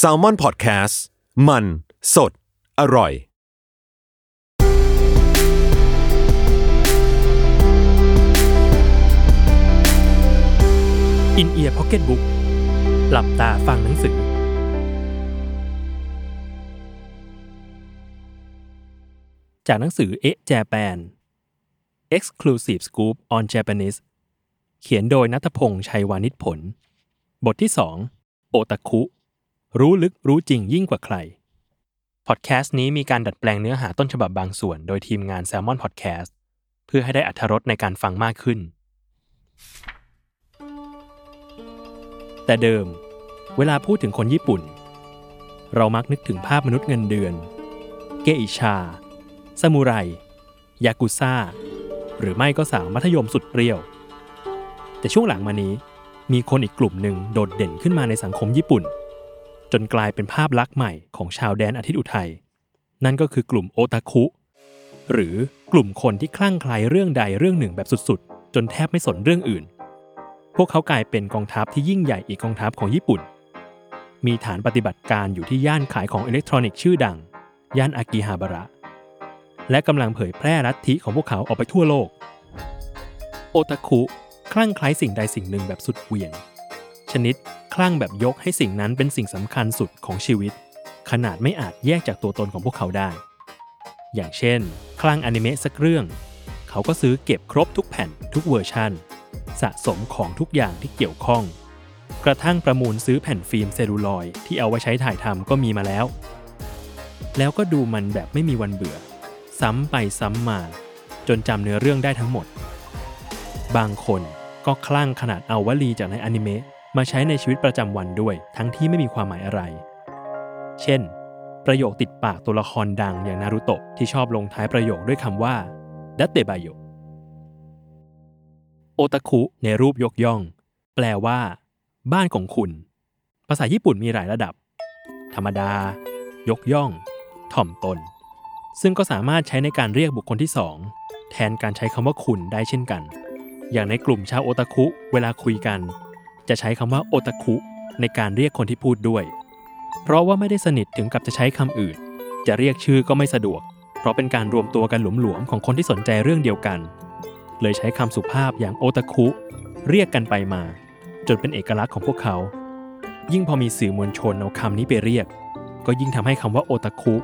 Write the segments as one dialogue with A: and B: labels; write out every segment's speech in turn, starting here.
A: s a l ม o n PODCAST มัน สด อร่อย
B: อินเอียร์พ็อกเก็ตบุ๊กหลับตาฟังหนังสือ จากหนังสือเอะแจแปน Exclusive Scoop on Japanese เขียนโดยนัทพงษ์ชัยวานิชผล บทที่ 2 โอตาคุ รู้ลึกรู้จริงยิ่งกว่าใคร พอดแคสต์นี้มีการดัดแปลงเนื้อหาต้นฉบับบางส่วน โดยทีมงาน Salmon Podcast เพื่อให้ได้อัธรสในการฟังมากขึ้น แต่เดิม เวลาพูดถึงคนญี่ปุ่น เรามักนึกถึงภาพมนุษย์เงินเดือน เกอิชาซามูไรยากุซ่า หรือไม่ก็สาวมัธยมสุดเปรี้ยว แต่ช่วงหลังมานี้ มีคนอีกกลุ่มหนึ่งโดดเด่นขึ้นมาในสังคมญี่ปุ่น จนกลายเป็นภาพลักษณ์ใหม่ของชาวแดนอาทิตย์อุทัย นั่นก็คือกลุ่มโอตาคุ หรือกลุ่มคนที่คลั่งไคล้เรื่องใดเรื่องหนึ่งแบบสุดๆ จนแทบไม่สนเรื่องอื่น พวกเขากลายเป็นกองทัพที่ยิ่งใหญ่อีกกองทัพของญี่ปุ่น มีฐานปฏิบัติการอยู่ที่ย่านขายของอิเล็กทรอนิกส์ชื่อดัง ย่านอากิฮาบาระ และกำลังเผยแพร่ลัทธิของพวกเขาออกไปทั่วโลก โอตาคุ คลั่งไคล้สิ่งใดสิ่งหนึ่งแบบสุดเหวี่ยง ชนิดคลั่งแบบยกให้สิ่งนั้นเป็นสิ่งสำคัญสุดของชีวิต ขนาดไม่อาจแยกจากตัวตนของพวกเขาได้ อย่างเช่น คลั่งอนิเมะสักเรื่อง เขาก็ซื้อเก็บครบทุกแผ่นทุกเวอร์ชันสะสมของทุกอย่างที่เกี่ยวข้อง กระทั่งประมูลซื้อแผ่นฟิล์มเซลลูลอยที่เอาไว้ใช้ถ่ายทำก็มีมาแล้ว แล้วก็ดูมันแบบไม่มีวันเบื่อ ซ้ำไปซ้ำมา จนจำเนื้อเรื่องได้ทั้งหมด บางคนก็คลั่งขนาดเอาวลีจากในอนิเมะมาใช้ในชีวิตประจำวันด้วย ทั้งที่ไม่มีความหมายอะไร เช่น ประโยคติดปากตัวละครดังอย่างนารุโตะที่ชอบลงท้ายประโยคด้วยคำว่าดัตเตบายโยโอตาคุในรูปยกย่อง แปลว่า บ้านของคุณ ภาษาญี่ปุ่นมีหลายระดับ ธรรมดา ยกย่อง ถ่อมตน ซึ่งก็สามารถใช้ในการเรียกบุคคลที่สองแทนการใช้คำว่าคุณได้เช่นกัน อย่างในกลุ่มชาวโอตาคุเวลาคุยกัน จะใช้คำว่าโอตาคุในการเรียกคนที่พูดด้วย เพราะว่าไม่ได้สนิทถึงกับจะใช้คำอื่น จะเรียกชื่อก็ไม่สะดวก เพราะเป็นการรวมตัวกันหลวมๆของคนที่สนใจเรื่องเดียวกัน เลยใช้คำสุภาพอย่างโอตาคุเรียกกันไปมา จนเป็นเอกลักษณ์ของพวกเขา ยิ่งพอมีสื่อมวลชนเอาคำนี้ไปเรียก ก็ยิ่งทำให้คำว่าโอตาคุ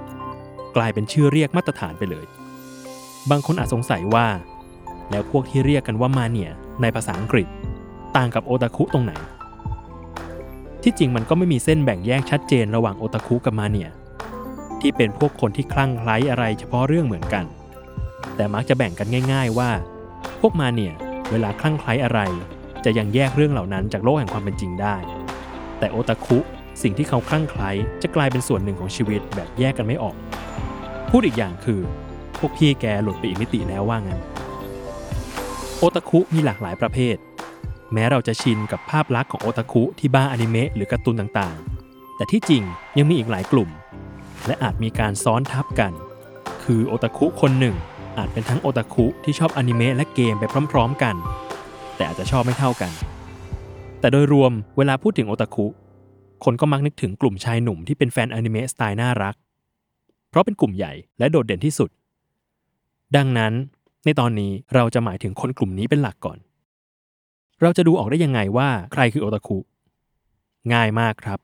B: กลายเป็นชื่อเรียกมาตรฐานไปเลย บางคนอาจสงสัยว่า แล้วพวกที่เรียกกันว่ามาเนียในภาษาอังกฤษ ต่างกับโอตาคุตรงไหน ที่จริงมันก็ไม่มีเส้นแบ่งแยกชัดเจนระหว่างโอตาคุกับมาเนียที่เป็นพวกคนที่คลั่งไคล้อะไรเฉพาะเรื่องเหมือนกัน แต่มักจะแบ่งกันง่าย ๆว่า พวกมาเนียเวลาคลั่งไคล้อะไร จะยังแยกเรื่องเหล่านั้นจากโลกแห่งความเป็นจริงได้ แต่โอตาคุสิ่งที่เขาคลั่งไคล้จะกลายเป็นส่วนหนึ่งของชีวิตแบบแยกกันไม่ออก พูดอีกอย่างคือ พวกพี่แกหลุดไปอีกมิติแล้วว่างั้น โอตาคุมีหลากหลายประเภท แม้เราจะชินกับภาพลักษณ์ของโอตาคุที่บ้าอนิเมะหรือการ์ตูนต่างๆ แต่ที่จริงยังมีอีกหลายกลุ่ม และอาจมีการซ้อนทับกัน คือโอตาคุคนหนึ่ง อาจเป็นทั้งโอตาคุที่ชอบอนิเมะและเกมไปพร้อม ๆ กัน แต่อาจจะชอบไม่เท่ากัน แต่โดยรวมเวลาพูดถึงโอตาคุคนก็มักนึกถึงกลุ่มชายหนุ่มที่เป็นแฟนอนิเมะสไตล์น่ารัก เพราะเป็นกลุ่มใหญ่และโดดเด่นที่สุด ดังนั้น ในตอนนี้เราจะหมายถึงคนกลุ่มนี้เป็นหลักก่อน เราจะดูออกได้ยังไงว่าใครคือโอตาคุ ง่ายมากครับ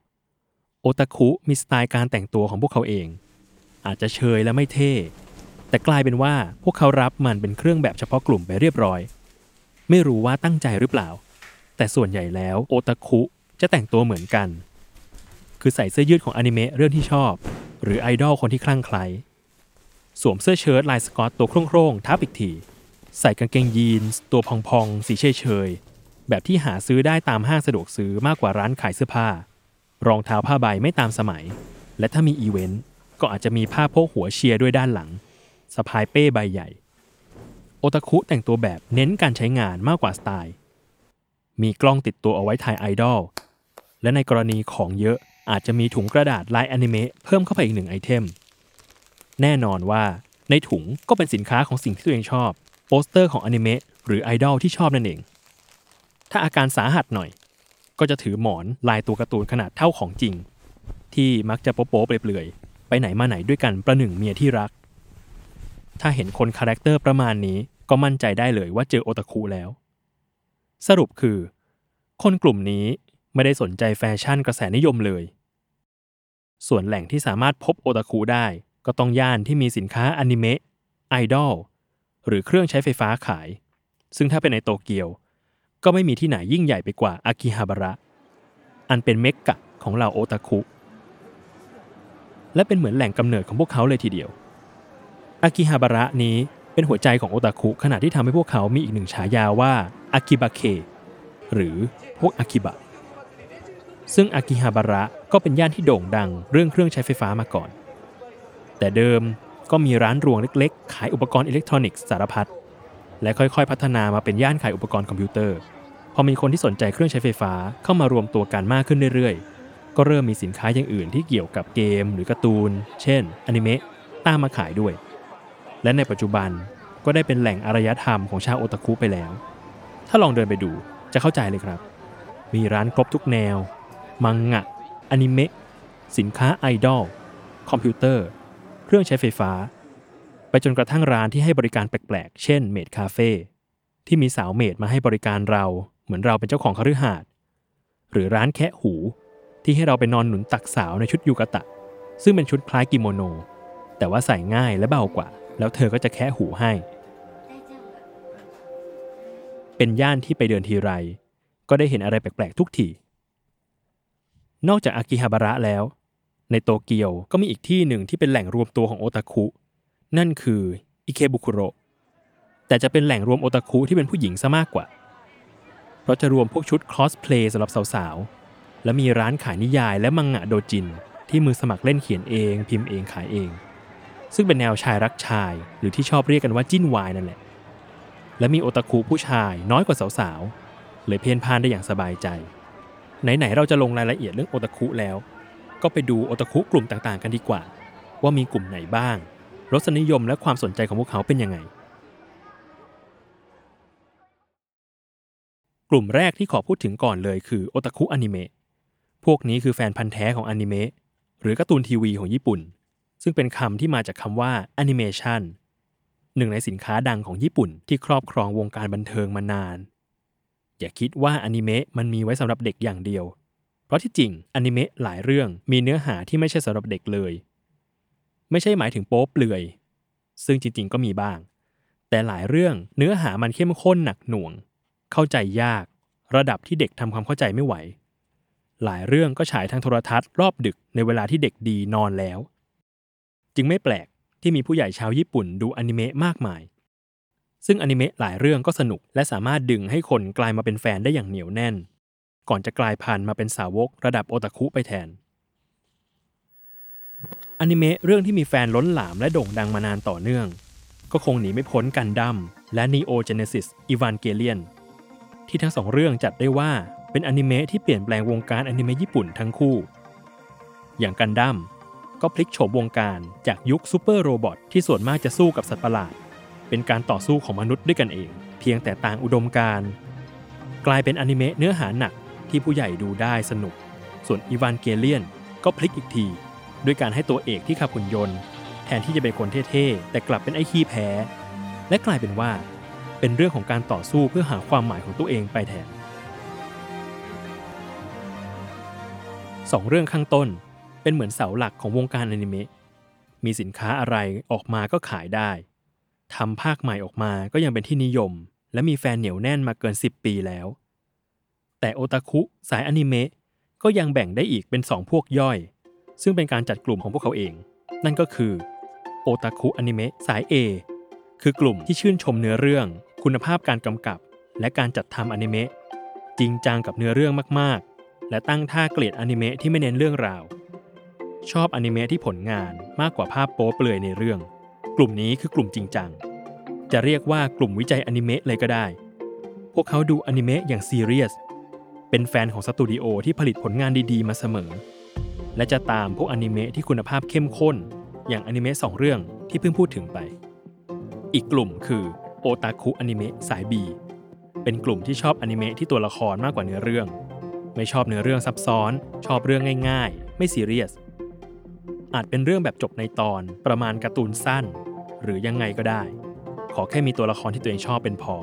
B: โอตาคุมีสไตล์การแต่งตัวของพวกเขาเอง อาจจะเชยและไม่เท่ แต่กลายเป็นว่าพวกเขารับมันเป็นเครื่องแบบเฉพาะกลุ่มไปเรียบร้อย ไม่รู้ว่าตั้งใจหรือเปล่า แต่ส่วนใหญ่แล้วโอตาคุจะแต่งตัวเหมือนกัน คือใส่เสื้อยืดของอนิเมะเรื่องที่ชอบ หรือไอดอลคนที่คลั่งไคล้ สวมเสื้อเชิ้ตลายสกอตตัวโคร่งๆทับอีกที ใส่กางเกงยีนส์ตัวพองๆ สีเฉยๆ แบบที่หาซื้อได้ตามห้างสะดวกซื้อมากกว่าร้านขายเสื้อผ้า รองเท้าผ้าใบไม่ตามสมัย และถ้ามีอีเวนต์ก็อาจจะมีผ้าโพกหัวเชียร์ด้วยด้านหลังสะพายเป้ใบใหญ่ โอตาคุแต่งตัวแบบเน้นการใช้งานมากกว่าสไตล์ มีกล้องติดตัวเอาไว้ถ่ายไอดอล และในกรณีของเยอะอาจจะมีถุงกระดาษลายอนิเมะเพิ่มเข้าไปอีกหนึ่ง item แน่นอนว่าในถุงก็เป็นสินค้าของสิ่งที่ตัวเองชอบ โปสเตอร์ของอนิเมะหรือไอดอลที่ชอบนั่นเอง ถ้าอาการสาหัสหน่อย ก็จะถือหมอนลายตัวการ์ตูนขนาดเท่าของจริง ที่มักจะโป๊ะๆเปลือยๆไปไหนมาไหนด้วยกันประหนึ่งเมียที่รัก ถ้าเห็นคน character ประมาณนี้ก็มั่นใจได้เลยว่าเจอโอตาคุแล้ว สรุปคือ คนกลุ่มนี้ไม่ได้สนใจแฟชั่นกระแสนิยมเลย ส่วนแหล่งที่สามารถพบโอตาคุได้ ก็ต้องย่านที่มีสินค้าอนิเมะไอดอลหรือเครื่องใช้ไฟฟ้าขาย ซึ่งถ้าเป็นในโตเกียว ก็ไม่มีที่ไหนยิ่งใหญ่ไปกว่าอากิฮาบาระ อันเป็นเมกกะของเหล่าโอตาคุ และเป็นเหมือนแหล่งกำเนิดของพวกเขาเลยทีเดียว อากิฮาบาระนี้เป็นหัวใจของโอตาคุขณะที่ทำให้พวกเขามีอีกหนึ่งฉายาว่าอากิบะเคหรือพวกอากิบะ ซึ่งอากิฮาบาระก็เป็นย่านที่โด่งดังเรื่องเครื่องใช้ไฟฟ้ามาก่อน แต่เดิมก็มีร้านรวงเล็กๆ ขายอุปกรณ์อิเล็กทรอนิกส์สารพัด และค่อยๆ พัฒนามาเป็นย่านขายอุปกรณ์คอมพิวเตอร์ พอมีคนที่สนใจเครื่องใช้ไฟฟ้าเข้ามารวมตัวกันมากขึ้นเรื่อยๆ ก็เริ่มมีสินค้าอย่างอื่นที่เกี่ยวกับเกมหรือการ์ตูน เช่นอนิเมะตามมาขายด้วย และในปัจจุบันก็ได้เป็นแหล่งอารยธรรมของชาวโอตาคุไปแล้ว ถ้าลองเดินไปดูจะเข้าใจเลยครับ มีร้านครบทุกแนว มังงะ อนิเมะ สินค้าไอดอล คอมพิวเตอร์ เครื่องใช้ไฟฟ้า ไปจนกระทั่งร้านที่ให้บริการแปลกๆ เช่น maid cafe ที่มีสาว maid มาให้บริการเราเหมือนเราเป็นเจ้าของคฤหาสน์หรือร้านแคะหูที่ให้เราไปนอนหนุนตักสาวในชุดยูกะตะ ซึ่งเป็นชุดคล้ายกิโมโน แต่ว่าใส่ง่ายและเบากว่า แล้วเธอก็จะแคะหูให้ เป็นย่านที่ไปเดินทีไร ก็ได้เห็นอะไรแปลกๆทุกที นอกจากอากิฮาบาระแล้ว ในโตเกียวก็มีอีกที่หนึ่งที่เป็นแหล่งรวมตัวของโอตาคุนั่นคืออิเคบุคุโรแต่จะเป็นแหล่งรวมโอตาคุที่เป็นผู้หญิงซะมากกว่า เพราะจะรวมพวกชุดคอสเพลย์สำหรับสาวๆ และมีร้านขายนิยายและมังงะโดจิน ที่มือสมัครเล่นเขียนเอง พิมพ์เองขายเอง ซึ่งเป็นแนวชายรักชาย หรือที่ชอบเรียกกันว่าจิ้นวายนั่นแหละ และมีโอตาคุผู้ชายน้อยกว่าสาวๆเลยเพี้ยนพานได้อย่างสบายใจ ไหนๆเราจะลงรายละเอียดเรื่องโอตาคุแล้ว ก็ไปดูโอตาคุกลุ่มต่างๆ กันดีกว่า ว่ามีกลุ่มไหนบ้าง รสนิยมและความสนใจของพวกเขาเป็นยังไง กลุ่มแรกที่ขอพูดถึงก่อนเลยคือโอตาคุอนิเมะพวกนี้คือแฟนพันธ์แท้ของอนิเมะหรือการ์ตูนทีวีของญี่ปุ่น ซึ่งเป็นคำที่มาจากคำว่าแอนิเมชันหนึ่งในสินค้าดังของญี่ปุ่นที่ครอบครองวงการบันเทิงมานาน อย่าคิดว่าอนิเมะมันมีไว้สำหรับเด็กอย่างเดียว ราะที่จริงอนิเมะหลายเรื่องมีเนื้อหาที่ไม่ใช่สำหรับเด็กเลย ไม่ใช่หมายถึงโป๊เปลือย ซึ่งจริง ๆ ก็มีบ้าง แต่หลายเรื่องเนื้อหามันเข้มข้นหนักหน่วง เข้าใจยาก ระดับที่เด็กทำความเข้าใจไม่ไหว หลายเรื่องก็ฉายทางโทรทัศน์รอบดึกในเวลาที่เด็กดีนอนแล้ว จึงไม่แปลกที่มีผู้ใหญ่ชาวญี่ปุ่นดูอนิเมะมากมาย ซึ่งอนิเมะหลายเรื่องก็สนุกและสามารถดึงให้คนกลายมาเป็นแฟนได้อย่างเหนียวแน่น ก่อนจะกลายพันธุ์มาเป็นสาวกระดับโอตาคุไปแทน อนิเมะเรื่องที่มีแฟนล้นหลามและโด่งดังมานานต่อเนื่อง ก็คงหนีไม่พ้นกันดั้มและ Neon Genesis Evangelion ที่ทั้งสองเรื่องจัดได้ว่าเป็นอนิเมะที่เปลี่ยนแปลงวงการอนิเมะญี่ปุ่นทั้งคู่ อย่างกันดั้มก็พลิกโฉมวงการจากยุค super robot ที่ส่วนมากจะสู้กับสัตว์ประหลาด เป็นการต่อสู้ของมนุษย์ด้วยกันเอง เพียงแต่ต่างอุดมการณ์ กลายเป็นอนิเมะเนื้อหาหนัก ที่ผู้ใหญ่ดูได้สนุก ส่วน Evangelion ก็พลิกอีกที ด้วยการให้ตัวเอกที่ขับหุ่นยนต์ แทนที่จะเป็นคนเท่ๆ แต่กลับเป็นไอ้ขี้แพ้ และกลายเป็นว่า เป็นเรื่องของการต่อสู้เพื่อหาความหมายของตัวเองไปแทนสองเรื่องข้างต้นเป็นเหมือนเสาหลักของวงการอนิเมะ มีสินค้าอะไรออกมาก็ขายได้ ทำภาคใหม่ออกมาก็ยังเป็นที่นิยม และมีแฟนเหนียวแน่นมาเกิน 10 ปีแล้ว แต่โอตาคุสายอนิเมะก็ยังแบ่งได้อีกเป็น 2 พวกย่อย ซึ่งเป็นการจัดกลุ่มของพวกเขาเอง นั่นก็คือโอตาคุอนิเมะสาย A คือกลุ่มที่ชื่นชมเนื้อเรื่อง คุณภาพการกำกับ และการจัดทำอนิเมะจริงจังกับเนื้อเรื่องมากๆ และตั้งท่าเกลียดอนิเมะที่ไม่เน้นเรื่องราว ชอบอนิเมะที่ผลงานมากกว่าภาพโป๊เปลือยในเรื่อง กลุ่มนี้คือกลุ่มจริงจัง จะเรียกว่ากลุ่มวิจัยอนิเมะเลยก็ได้ พวกเขาดูอนิเมะอย่างซีเรียส เป็นแฟนของสตูดิโอที่ผลิตผลงานดีๆ มาเสมอ และจะตามพวกอนิเมะที่คุณภาพเข้มข้น อย่างอนิเมะสองเรื่องที่เพิ่งพูดถึงไป อีกกลุ่มคือโอตาคุอนิเมะสาย B เป็นกลุ่มที่ชอบอนิเมะที่ตัวละครมากกว่าเนื้อเรื่อง ไม่ชอบเนื้อเรื่องซับซ้อน ชอบเรื่องง่าย ๆ ไม่ซีเรียส อาจเป็นเรื่องแบบจบในตอนประมาณการ์ตูนสั้น หรือยังไงก็ได้ ขอแค่มีตัวละครที่ตัวเองชอบเป็นพอ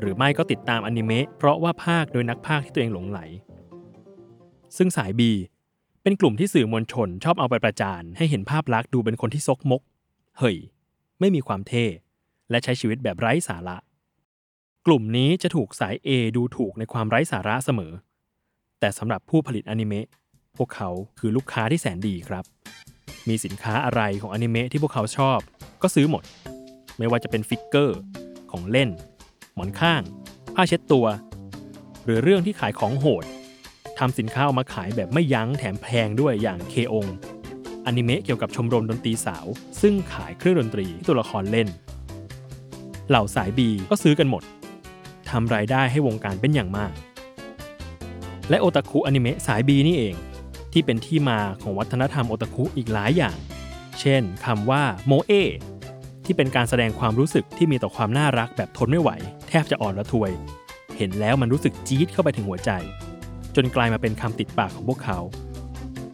B: หรือไม่ก็ติดตามอนิเมะเพราะว่าภาคโดยนักภาคที่ตัวเองหลงไหล ซึ่งสาย B เป็นกลุ่มที่สื่อมวลชนชอบเอาไปประจานให้เห็นภาพลักษณ์ดูเป็นคนที่ซกมก เฮ้ย ไม่มีความเท่ และใช้ชีวิตแบบไร้สาระ กลุ่มนี้จะถูกสาย A ดูถูกในความไร้สาระเสมอ แต่สำหรับผู้ผลิตอนิเมะพวกเขาคือลูกค้าที่แสนดีครับ มีสินค้าอะไรของอนิเมะที่พวกเขาชอบ ก็ซื้อหมด ไม่ว่าจะเป็น figure ของเล่น หมอนข้าง ผ้าเช็ดตัว หรือเรื่องที่ขายของโหดทำสินค้าออกมาขายแบบไม่ยั้งแถมแพงด้วยอย่าง K-On อนิเมะเกี่ยวกับชมรมดนตรีสาว ซึ่งขายเครื่องดนตรีที่ตัวละครเล่น เหล่าสาย B ก็ซื้อกันหมดทำรายได้ให้วงการเป็นอย่างมาก และโอตาคุอนิเมะสายบีนี่เอง ที่เป็นที่มาของวัฒนธรรมโอตาคุอีกหลายอย่าง เช่นคำว่าโมเอที่เป็นการแสดงความรู้สึกที่มีต่อความน่ารักแบบทนไม่ไหว แทบจะอ่อนระทวย เห็นแล้วมันรู้สึกจี๊ดเข้าไปถึงหัวใจ จนกลายมาเป็นคำติดปากของพวกเขา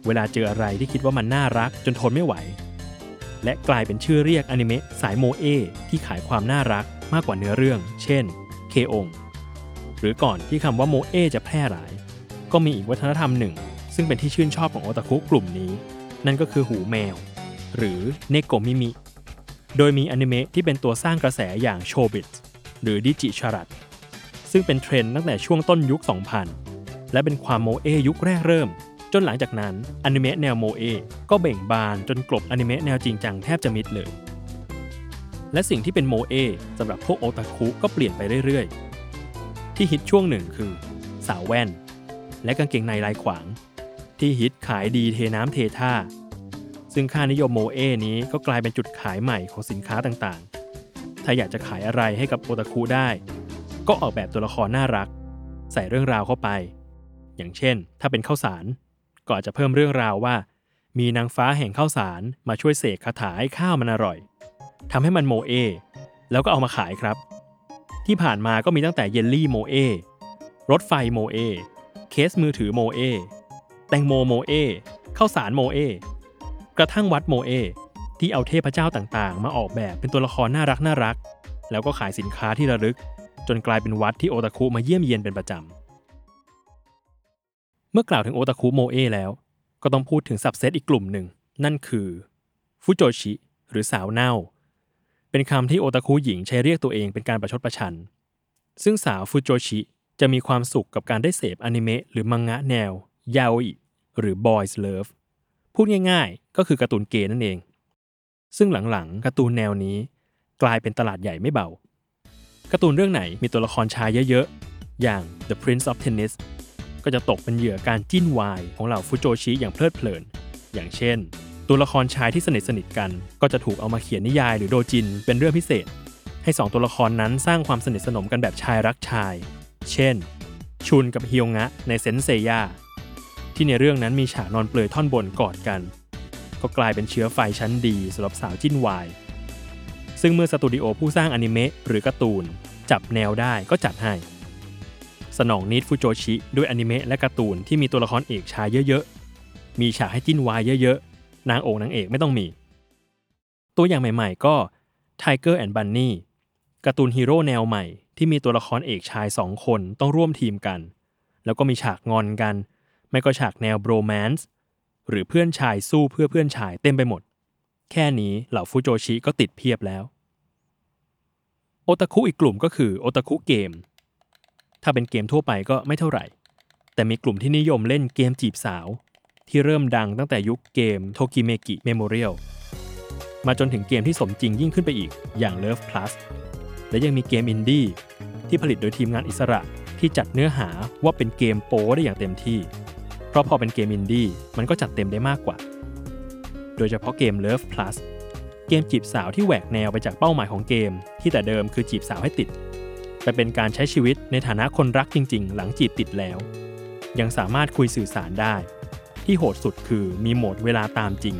B: เวลาเจออะไรที่คิดว่ามันน่ารักจนทนไม่ไหว และกลายเป็นชื่อเรียกอนิเมะสายโมเอที่ขายความน่ารักมากกว่าเนื้อเรื่อง เช่น K-On หรือก่อนที่คำว่าโมเอจะแพร่หลาย ก็มีอีกวัฒนธรรมหนึ่ง ซึ่งเป็นที่ชื่นชอบของโอตาคุกลุ่มนี้ นั่นก็คือหูแมว หรือเนโกมิมิ โดยมีอนิเมะที่เป็นตัวสร้างกระแสอย่าง Chobits หรือ Di Gi Charat ซึ่งเป็นเทรนด์ตั้งแต่ช่วงต้นยุค 2000 และเป็นความโมเอยุคแรกเริ่ม จนหลังจากนั้นอนิเมะแนวโมเอก็เบ่งบานจนกลบอนิเมะแนวจริงจังแทบจะมิดเลย และสิ่งที่เป็นโมเอสำหรับพวกโอตาคุก็เปลี่ยนไปเรื่อยๆ ที่ฮิตช่วงหนึ่งคือ สาวแว่น และกางเกงในลายขวาง ที่ฮิตขายดีเทน้ำเทท่าซึ่งค่านิยมโมเอนี้ก็กลายเป็นจุดขายใหม่ของสินค้าต่างๆ ถ้าอยากจะขายอะไรให้กับโอตาคุได้ ก็ออกแบบตัวละครน่ารัก ใส่เรื่องราวเข้าไป อย่างเช่น ถ้าเป็นข้าวสาร ก็อาจจะเพิ่มเรื่องราวว่า มีนางฟ้าแห่งข้าวสารมาช่วยเสกคาถาให้ข้าวมันอร่อยทำให้มันโมเอ แล้วก็เอามาขายครับ ที่ผ่านมาก็มีตั้งแต่เยลลี่โมเอ รถไฟโมเอ เคสมือถือโมเอ แตงโมโมเอ ข้าวสารโมเอกระทั่งวัดโมเอ ที่เอาเทพเจ้าต่างๆ มาออกแบบเป็นตัวละครน่ารักน่ารัก แล้วก็ขายสินค้าที่ระลึก จนกลายเป็นวัดที่โอตาคุมาเยี่ยมเยียนเป็นประจำ เมื่อกล่าวถึงโอตาคุโมเอแล้ว ก็ต้องพูดถึงสับเซตอีกกลุ่มหนึ่ง นั่นคือฟุโจชิ หรือสาวเน่า เป็นคำที่โอตาคุหญิงใช้เรียกตัวเองเป็นการประชดประชัน ซึ่งสาวฟุโจชิจะมีความสุขกับการได้เสพอนิเมะหรือมังงะแนวยาโออิหรือ boys love พูดง่ายๆ ก็คือการ์ตูนเกย์นั่นเอง ซึ่งหลังๆการ์ตูนแนวนี้ กลายเป็นตลาดใหญ่ไม่เบาการ์ตูนเรื่องไหนมีตัวละครชายเยอะๆ อย่าง The Prince of Tennis ก็จะตกเป็นเหยื่อการจิ้นวายของเหล่าฟุโจชิอย่างเพลิดเพลิน อย่างเช่น ตัวละครชายที่สนิทสนิทกัน ก็จะถูกเอามาเขียนนิยายหรือโดจินเป็นเรื่องพิเศษ ให้สองตัวละครนั้นสร้างความสนิทสนมกันแบบชายรักชาย เช่น ชุนกับฮิยงะในเซนเซย่าที่ในเรื่องนั้นมีฉากนอนเปลือยท่อนบนกอดกัน ก็กลายเป็นเชื้อไฟชั้นดีสำหรับสาวจิ้นวาย ซึ่งเมื่อสตูดิโอผู้สร้างอนิเมะหรือการ์ตูน จับแนวได้ก็จัดให้ สนอง need ฟูโจชิด้วยอนิเมะและการ์ตูนที่มีตัวละครเอกชายเยอะๆ มีฉากให้จิ้นวายเยอะๆ นางโอกนางเอกไม่ต้องมี ตัวอย่างใหม่ๆ ก็ Tiger and Bunny การ์ตูนฮีโร่แนวใหม่ที่มีตัวละครเอกชายสองคนต้องร่วมทีมกัน แล้วก็มีฉากงอนกัน ไม่ก็ฉากแนว bromance หรือเพื่อนชายสู้เพื่อเพื่อนชายเต็มไปหมด แค่นี้เหล่าฟูโจชิก็ติดเพียบแล้ว โอตาคุอีกกลุ่มก็คือโอตาคุเกม ถ้าเป็นเกมทั่วไปก็ไม่เท่าไหร่ แต่มีกลุ่มที่นิยมเล่นเกมจีบสาว ที่เริ่มดังตั้งแต่ยุคเกม Tokimeki Memorial มาจนถึงเกมที่สมจริงยิ่งขึ้นไปอีกอย่าง Love Plus และยังมีเกมอินดี้ที่ผลิตโดยทีมงานอิสระที่จัดเนื้อหาว่าเป็นเกมโป้ได้อย่างเต็มที่ ราะพอเป็นเกมอินดี้มันก็จัดเต็มได้มากกว่า โดยเฉพาะเกม Love Plus เกมจีบสาวที่แหวกแนวไปจากเป้าหมายของเกม ที่แต่เดิมคือจีบสาวให้ติด ไปเป็นการใช้ชีวิตในฐานะคนรักจริง ๆ หลังจีบติดแล้ว ยังสามารถคุยสื่อสารได้ ที่โหดสุดคือมีโหมดเวลาตามจริง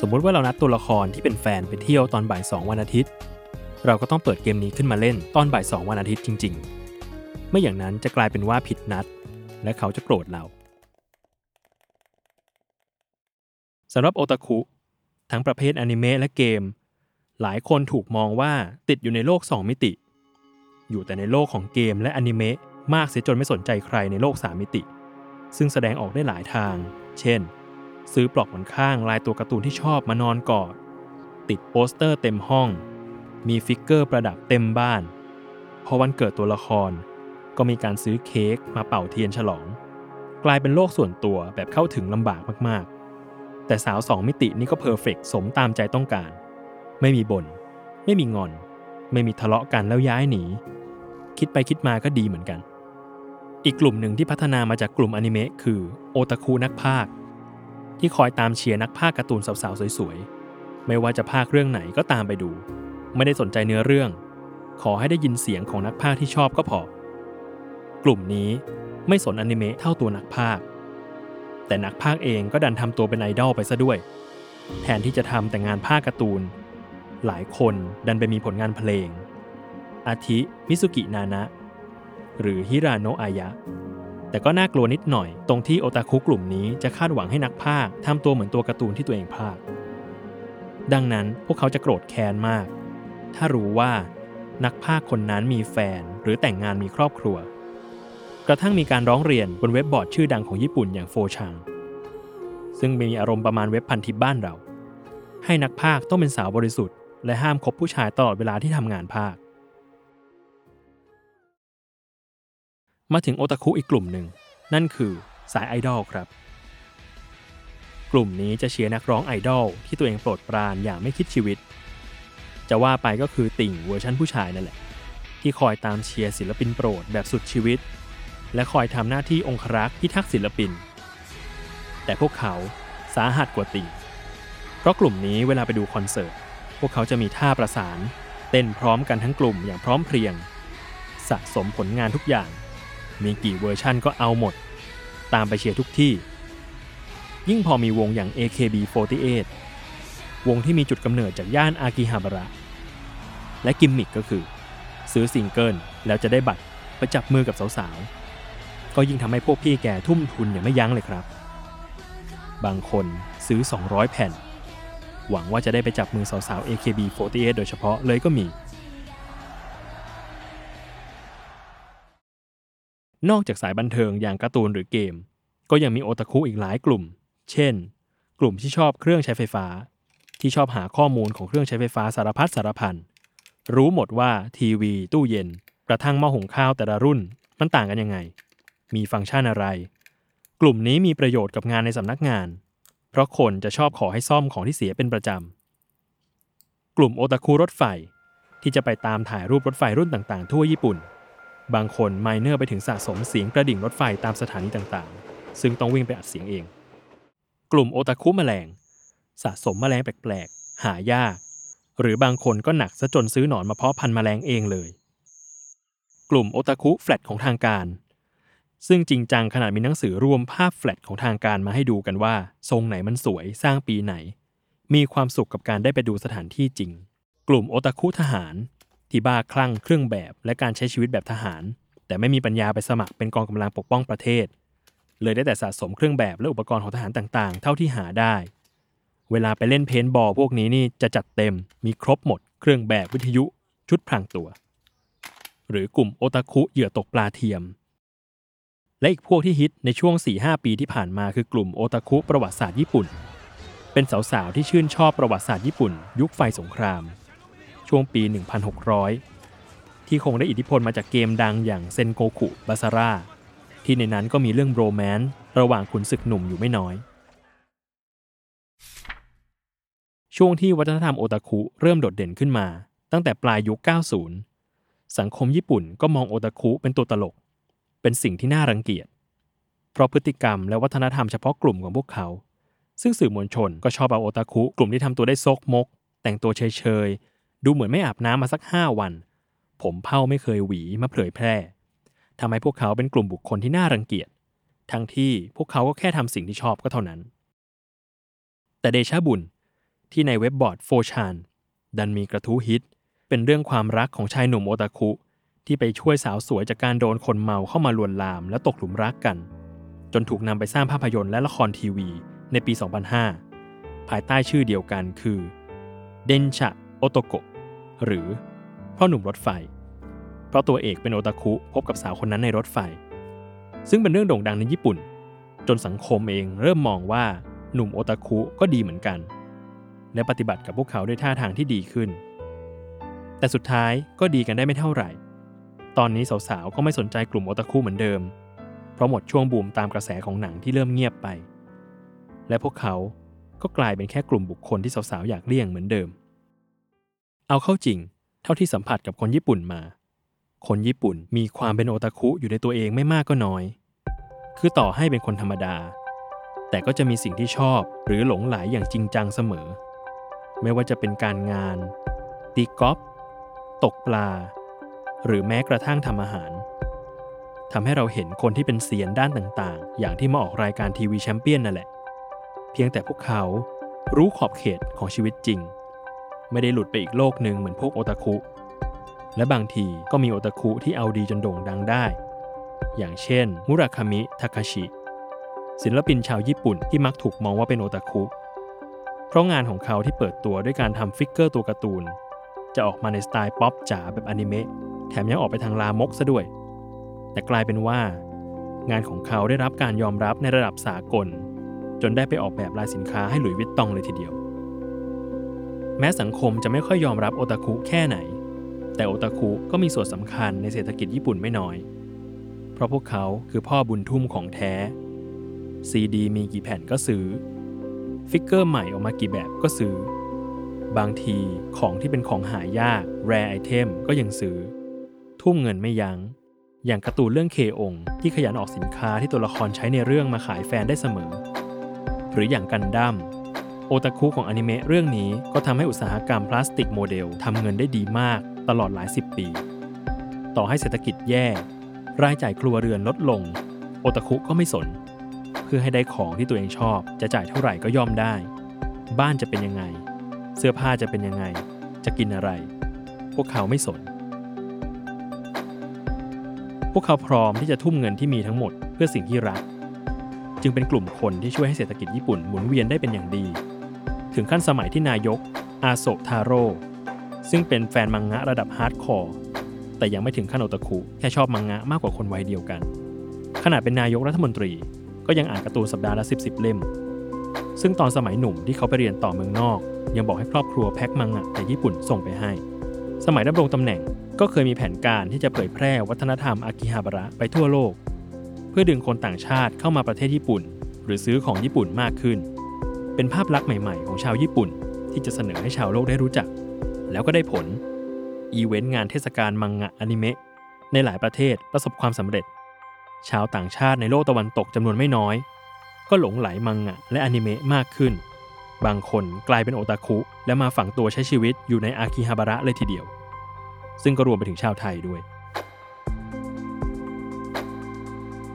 B: สมมุติว่าเรานัดตัวละครที่เป็นแฟนไปเที่ยวตอนบ่ายสองวันอาทิตย์ เราก็ต้องเปิดเกมนี้ขึ้นมาเล่นตอนบ่ายสองวันอาทิตย์จริง ๆ ไม่อย่างนั้นจะกลายเป็นว่าผิดนัด และเขาจะโกรธเรา สำหรับโอตาคุทั้งประเภทอนิเมะและเกม หลายคนถูกมองว่าติดอยู่ในโลก 2 มิติ อยู่แต่ในโลกของเกมและอนิเมะมากเสียจนไม่สนใจใครในโลก 3 มิติ ซึ่งแสดงออกได้หลายทาง เช่น ซื้อปลอกหมอนข้างลายตัวการ์ตูนที่ชอบมานอนกอด ติดโปสเตอร์เต็มห้อง มี figure ประดับเต็มบ้าน พอวันเกิดตัวละคร ก็มีการซื้อเค้กมาเป่าเทียนฉลอง กลายเป็นโลกส่วนตัวแบบเข้าถึงลำบากมากๆ แต่สาวสองมิตินี่ก็ perfect สมตามใจต้องการ ไม่มีบ่นไม่มีงอน ไม่มีทะเลาะกันแล้วย้ายหนี คิดไปคิดมาก็ดีเหมือนกัน อีกกลุ่มหนึ่งที่พัฒนามาจากกลุ่มอนิเมะคือโอตาคุนักพากย์ที่คอยตามเชียร์นักพากย์การ์ตูนสาวๆสวยๆ ไม่ว่าจะพากย์เรื่องไหนก็ตามไปดู ไม่ได้สนใจเนื้อเรื่อง ขอให้ได้ยินเสียงของนักพากย์ที่ชอบก็พอ กลุ่มนี้ไม่สนอนิเมะเท่าตัวนักพากย์ แต่นักพากเองก็ดันทำตัวเป็นไอดอลไปซะด้วย แทนที่จะทำแต่งานพากย์การ์ตูน หลายคนดันไปมีผลงานเพลง อาทิมิสุกินานะ หรือฮิราโนะอายะ แต่ก็น่ากลัวนิดหน่อย ตรงที่โอตาคุกลุ่มนี้จะคาดหวังให้นักพากทำตัวเหมือนตัวการ์ตูนที่ตัวเองพากย์ดังนั้นพวกเขาจะโกรธแค้นมาก ถ้ารู้ว่านักพากคนนั้นมีแฟนหรือแต่งงานมีครอบครัว กระทั่งมีการร้องเรียนบนเว็บบอร์ดชื่อดังของญี่ปุ่นอย่างโฟชัง ซึ่งมีอารมณ์ประมาณเว็บพันทิปบ้านเรา ให้นักพากต้องเป็นสาวบริสุทธิ์ และห้ามคบผู้ชายตลอดเวลาที่ทำงานพากมาถึงโอตาคุอีกกลุ่มหนึ่ง นั่นคือสายไอดอลครับ กลุ่มนี้จะเชียร์นักร้องไอดอลที่ตัวเองโปรดปรานอย่างไม่คิดชีวิต จะว่าไปก็คือติ่งเวอร์ชันผู้ชายนั่นแหละ ที่คอยตามเชียร์ศิลปินโปรดแบบสุดชีวิต และคอยทำหน้าที่องครักษ์พิทักษ์ศิลปิน แต่พวกเขาสาหัสกว่าติงเพราะกลุ่มนี้เวลาไปดูคอนเสิร์ต พวกเขาจะมีท่าประสาน เต้นพร้อมกันทั้งกลุ่มอย่างพร้อมเพรียง สะสมผลงานทุกอย่าง มีกี่เวอร์ชั่นก็เอาหมด ตามไปเชียร์ทุกที่ ยิ่งพอมีวงอย่าง AKB48 วงที่มีจุดกำเนิดจากย่านอากิฮาบาระ และกิมมิกก็คือ ซื้อซิงเกิลแล้วจะได้บัตรไปจับมือกับสาวๆ ก็ยิ่งทำให้พวกพี่แกทุ่มทุนอย่างไม่ยั้งเลยครับ บางคนซื้อ 200 แผ่น หวังว่าจะได้ไปจับมือสาวๆ AKB48 โดยเฉพาะเลยก็มี นอกจากสายบันเทิงอย่างการ์ตูนหรือเกม ก็ยังมีโอตาคุอีกหลายกลุ่ม เช่น กลุ่มที่ชอบเครื่องใช้ไฟฟ้า ที่ชอบหาข้อมูลของเครื่องใช้ไฟฟ้าสารพัดสารพัน รู้หมดว่าทีวี ตู้เย็น กระทั่งหม้อหุงข้าวแต่ละรุ่นมันต่างกันยังไง มีฟังก์ชันอะไร กลุ่มนี้มีประโยชน์กับงานในสำนักงาน เพราะคนจะชอบขอให้ซ่อมของที่เสียเป็นประจำ กลุ่มโอตาคุรถไฟ ที่จะไปตามถ่ายรูปรถไฟรุ่นต่างๆ ทั่วญี่ปุ่น บางคนไมเนอร์ไปถึงสะสมเสียงกระดิ่งรถไฟตามสถานีต่างๆ ซึ่งต้องวิ่งไปอัดเสียงเอง กลุ่มโอตาคุแมลง สะสมแมลงแปลกๆ หายาก หรือบางคนก็หนักซะจนซื้อหนอนมาเพาะพันธุ์แมลงเองเลยกลุ่มโอตาคุแฟลตของทางการ ซึ่งจริงจังขนาดมีหนังสือรวมภาพแฟลตของทางการมาให้ดูกันว่า ทรงไหนมันสวยสร้างปีไหน มีความสุขกับการได้ไปดูสถานที่จริง กลุ่มโอตาคุทหาร ที่บ้าคลั่งเครื่องแบบและการใช้ชีวิตแบบทหาร แต่ไม่มีปัญญาไปสมัครเป็นกองกำลังปกป้องประเทศ เลยได้แต่สะสมเครื่องแบบและอุปกรณ์ของทหารต่างๆ เท่าที่หาได้ เวลาไปเล่นเพนบอลพวกนี้นี่จะจัดเต็มมีครบหมด เครื่องแบบวิทยุชุดพรางตัว หรือกลุ่มโอตาคุเหยื่อตกปลาเทียม และอีกพวกที่ฮิตในช่วง 4-5 ปีที่ผ่านมาคือกลุ่มโอตาคุประวัติศาสตร์ญี่ปุ่น เป็นสาวๆที่ชื่นชอบประวัติศาสตร์ญี่ปุ่น ยุคไฟสงคราม ช่วงปี 1600 ที่คงได้อิทธิพลมาจากเกมดังอย่างเซนโกคุบาซาร่าที่ในนั้นก็มีเรื่องโรแมนต์ระหว่างขุนศึกหนุ่มอยู่ไม่น้อย ช่วงที่วัฒนธรรมโอตาคุเริ่มโดดเด่นขึ้นมา ตั้งแต่ปลายยุค 90 สังคมญี่ปุ่นก็มองโอตาคุเป็นตัวตลก เป็นสิ่งที่น่ารังเกียจ เพราะพฤติกรรมและวัฒนธรรมเฉพาะกลุ่มของพวกเขา ซึ่งสื่อมวลชนก็ชอบเอาโอตาคุกลุ่มที่ทำตัวได้ซกมก แต่งตัวเฉยๆ ดูเหมือนไม่อาบน้ำมาสัก 5 วัน ผมเผ้าไม่เคยหวีมาเผยแพร่ทำให้พวกเขาเป็นกลุ่มบุคคลที่น่ารังเกียจ ทั้งที่พวกเขาก็แค่ทำสิ่งที่ชอบก็เท่านั้น แต่เดชะบุญที่ในเว็บบอร์ดโฟชานดันมีกระทู้ฮิต เป็นเรื่องความรักของชายหนุ่มโอตาคุ ที่ไปช่วยสาวสวยจากการโดนคนเมาเข้ามาลวนลามและตกหลุมรักกัน จนถูกนำไปสร้างภาพยนตร์และละครทีวีในปี 2005 ภายใต้ชื่อเดียวกันคือเดนชะโอโตโกะหรือพ่อหนุ่มรถไฟ เพราะตัวเอกเป็นโอตาคุพบกับสาวคนนั้นในรถไฟ ซึ่งเป็นเรื่องโด่งดังในญี่ปุ่น จนสังคมเองเริ่มมองว่าหนุ่มโอตาคุก็ดีเหมือนกัน และปฏิบัติกับพวกเขาด้วยท่าทางที่ดีขึ้น แต่สุดท้ายก็ดีกันได้ไม่เท่าไหร่ ตอนนี้สาวๆ ก็ไม่สนใจกลุ่มโอตาคุเหมือนเดิม เพราะหมดช่วงบูมตามกระแสของหนังที่เริ่มเงียบไป และพวกเขาก็กลายเป็นแค่กลุ่มบุคคลที่สาวๆ อยากเลี่ยงเหมือนเดิม เอาเข้าจริง เท่าที่สัมผัสกับคนญี่ปุ่นมา คนญี่ปุ่นมีความเป็นโอตาคุอยู่ในตัวเองไม่มากก็น้อย คือต่อให้เป็นคนธรรมดา แต่ก็จะมีสิ่งที่ชอบหรือหลงไหลอย่างจริงจังเสมอ ไม่ว่าจะเป็นการงาน ตีกอล์ฟตกปลา หรือแม้กระทั่งทำอาหารทำให้เราเห็นคนที่เป็นเซียนด้านต่างๆ อย่างที่มาออกรายการทีวีแชมเปี้ยนนั่นแหละ เพียงแต่พวกเขารู้ขอบเขตของชีวิตจริง ไม่ได้หลุดไปอีกโลกหนึ่งเหมือนพวกโอตาคุ และบางทีก็มีโอตาคุที่เอาดีจนโด่งดังได้ อย่างเช่น มุราคามิ ทาคาชิ ศิลปินชาวญี่ปุ่นที่มักถูกมองว่าเป็นโอตาคุ เพราะงานของเขาที่เปิดตัวด้วยการทำ figure ตัวการ์ตูน จะออกมาในสไตล์ป๊อปจ๋าแบบอนิเมะ แถมยังออกไปทางลามกซะด้วย แต่กลายเป็นว่า งานของเขาได้รับการยอมรับในระดับสากล จนได้ไปออกแบบลายสินค้าให้หลุยส์วิตตองเลยทีเดียว แม้สังคมจะไม่ค่อยยอมรับโอตาคุแค่ไหน แต่โอตาคุก็มีส่วนสำคัญในเศรษฐกิจญี่ปุ่นไม่น้อย เพราะพวกเขาคือพ่อบุญทุ่มของแท้ซีดีมีกี่แผ่นก็ซื้อ ฟิกเกอร์ใหม่ออกมากี่แบบก็ซื้อ บางทีของที่เป็นของหายาก rare item ก็ยังซื้อ ทุ่มเงินไม่ยั้ง อย่างการ์ตูนเรื่องเคองที่ขยันออกสินค้าที่ตัวละครใช้ในเรื่องมาขายแฟนได้เสมอ หรืออย่างกันดั้มโอตาคุของอนิเมะเรื่องนี้ก็ทำให้อุตสาหกรรมพลาสติกโมเดลทำเงินได้ดีมากตลอดหลายสิบปี ต่อให้เศรษฐกิจแย่ รายจ่ายครัวเรือนลดลง โอตาคุก็ไม่สน เพื่อให้ได้ของที่ตัวเองชอบ จะจ่ายเท่าไหร่ก็ยอมได้ บ้านจะเป็นยังไง เสื้อผ้าจะเป็นยังไง จะกินอะไร พวกเขาไม่สน พวกเขาพร้อมที่จะทุ่มเงินที่มีทั้งหมดเพื่อสิ่งที่รัก จึงเป็นกลุ่มคนที่ช่วยให้เศรษฐกิจญี่ปุ่นหมุนเวียนได้เป็นอย่างดี ถึงขั้นสมัยที่นายก อาโซทาโร่ซึ่งเป็นแฟนมังงะระดับ hardcore แต่ยังไม่ถึงขั้นโอตาคุแค่ชอบมังงะมากกว่าคนวัยเดียวกันขณะเป็นนายกรัฐมนตรีก็ยังอ่านการ์ตูนสัปดาห์ละ10 10เล่ม ซึ่งตอนสมัยหนุ่มที่เขาไปเรียนต่อเมืองนอก ยังบอกให้ครอบครัวแพ็คมังงะแต่ญี่ปุ่นส่งไปให้ สมัยดำรงตำแหน่ง ก็เคยมีแผนการที่จะเผยแพร่วัฒนธรรมอากิฮาบาระไปทั่วโลก เพื่อดึงคนต่างชาติเข้ามาประเทศญี่ปุ่น หรือซื้อของญี่ปุ่นมากขึ้น เป็นภาพลักษณ์ใหม่ๆ ของชาวญี่ปุ่น ที่จะเสนอให้ชาวโลกได้รู้จัก แล้วก็ได้ผล อีเวนต์งานเทศกาลมังงะอนิเมะในหลายประเทศประสบความสำเร็จ ชาวต่างชาติในโลกตะวันตกจำนวนไม่น้อย ก็หลงไหลมังงะและอนิเมะมากขึ้น บางคนกลายเป็นโอตาคุและมาฝังตัวใช้ชีวิตอยู่ในอากิฮาบาระเลยทีเดียว ซึ่งก็รวมไปถึงชาวไทยด้วย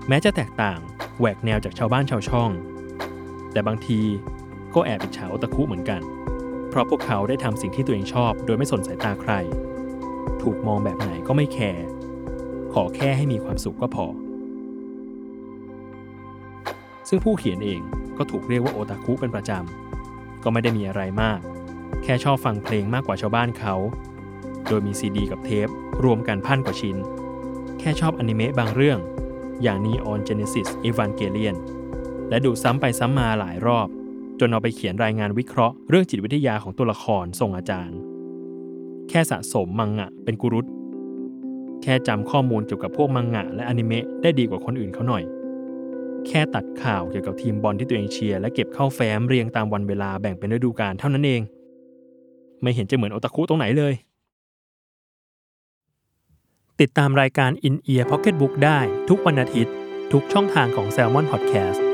B: แม้จะแตกต่างแหวกแนวจากชาวบ้านชาวช่อง แต่บางทีก็แอบอิจฉาโอตาคุเหมือนกัน เพราะพวกเขาได้ทำสิ่งที่ตัวเองชอบ โดยไม่สนสายตาใคร ถูกมองแบบไหนก็ไม่แคร์ขอแค่ให้มีความสุขก็พอ ซึ่งผู้เขียนเองก็ถูกเรียกว่าโอตาคุเป็นประจำ ก็ไม่ได้มีอะไรมาก แค่ชอบฟังเพลงมากกว่าชาวบ้านเขา โดยมีซีดีกับเทป รวมกันพันกว่าชิ้น แค่ชอบอนิเมะบางเรื่อง อย่าง Neon Genesis Evangelion และดูซ้ำไปซ้ำมาหลายรอบ จนเอาไปเขียนรายงานวิเคราะห์เรื่องจิตวิทยาของตัวละครส่งอาจารย์ แค่สะสมมังงะเป็นกุรุตแค่จำข้อมูลเกี่ยวกับพวกมังงะและอนิเมะได้ดีกว่าคนอื่นเขาหน่อย แค่ตัดข่าวเกี่ยวกับทีมบอลที่ตัวเองเชียร์และเก็บเข้าแฟ้มเรียงตามวันเวลาแบ่งเป็นฤดูกาลเท่านั้นเอง ไม่เห็นจะเหมือนโอตาคุตรงไหนเลย ติดตามรายการ In Ear Pocketbook ได้ทุกวันอาทิตย์ ทุกช่องทางของ Salmon Podcast